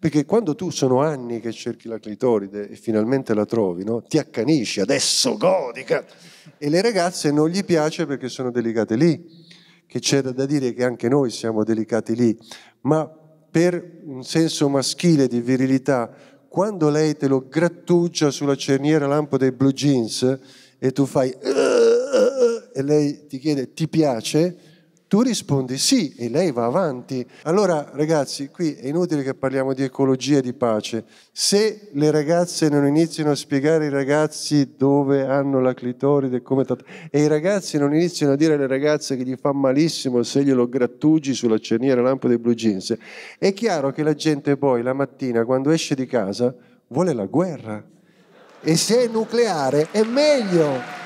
Perché quando tu sono anni che cerchi la clitoride e finalmente la trovi, no? ti accanisci, adesso godica. E le ragazze non gli piace perché sono delicate lì, che c'è da dire che anche noi siamo delicati lì, ma per un senso maschile di virilità, quando lei te lo grattugia sulla cerniera lampo dei blue jeans e tu fai uh, uh, uh, e lei ti chiede ti piace, tu rispondi sì e lei va avanti. Allora ragazzi, qui è inutile che parliamo di ecologia e di pace. Se le ragazze non iniziano a spiegare ai ragazzi dove hanno la clitoride e come e i ragazzi non iniziano a dire alle ragazze che gli fa malissimo se glielo grattugi sulla cerniera lampo dei blue jeans, è chiaro che la gente poi la mattina quando esce di casa vuole la guerra. E se è nucleare è meglio.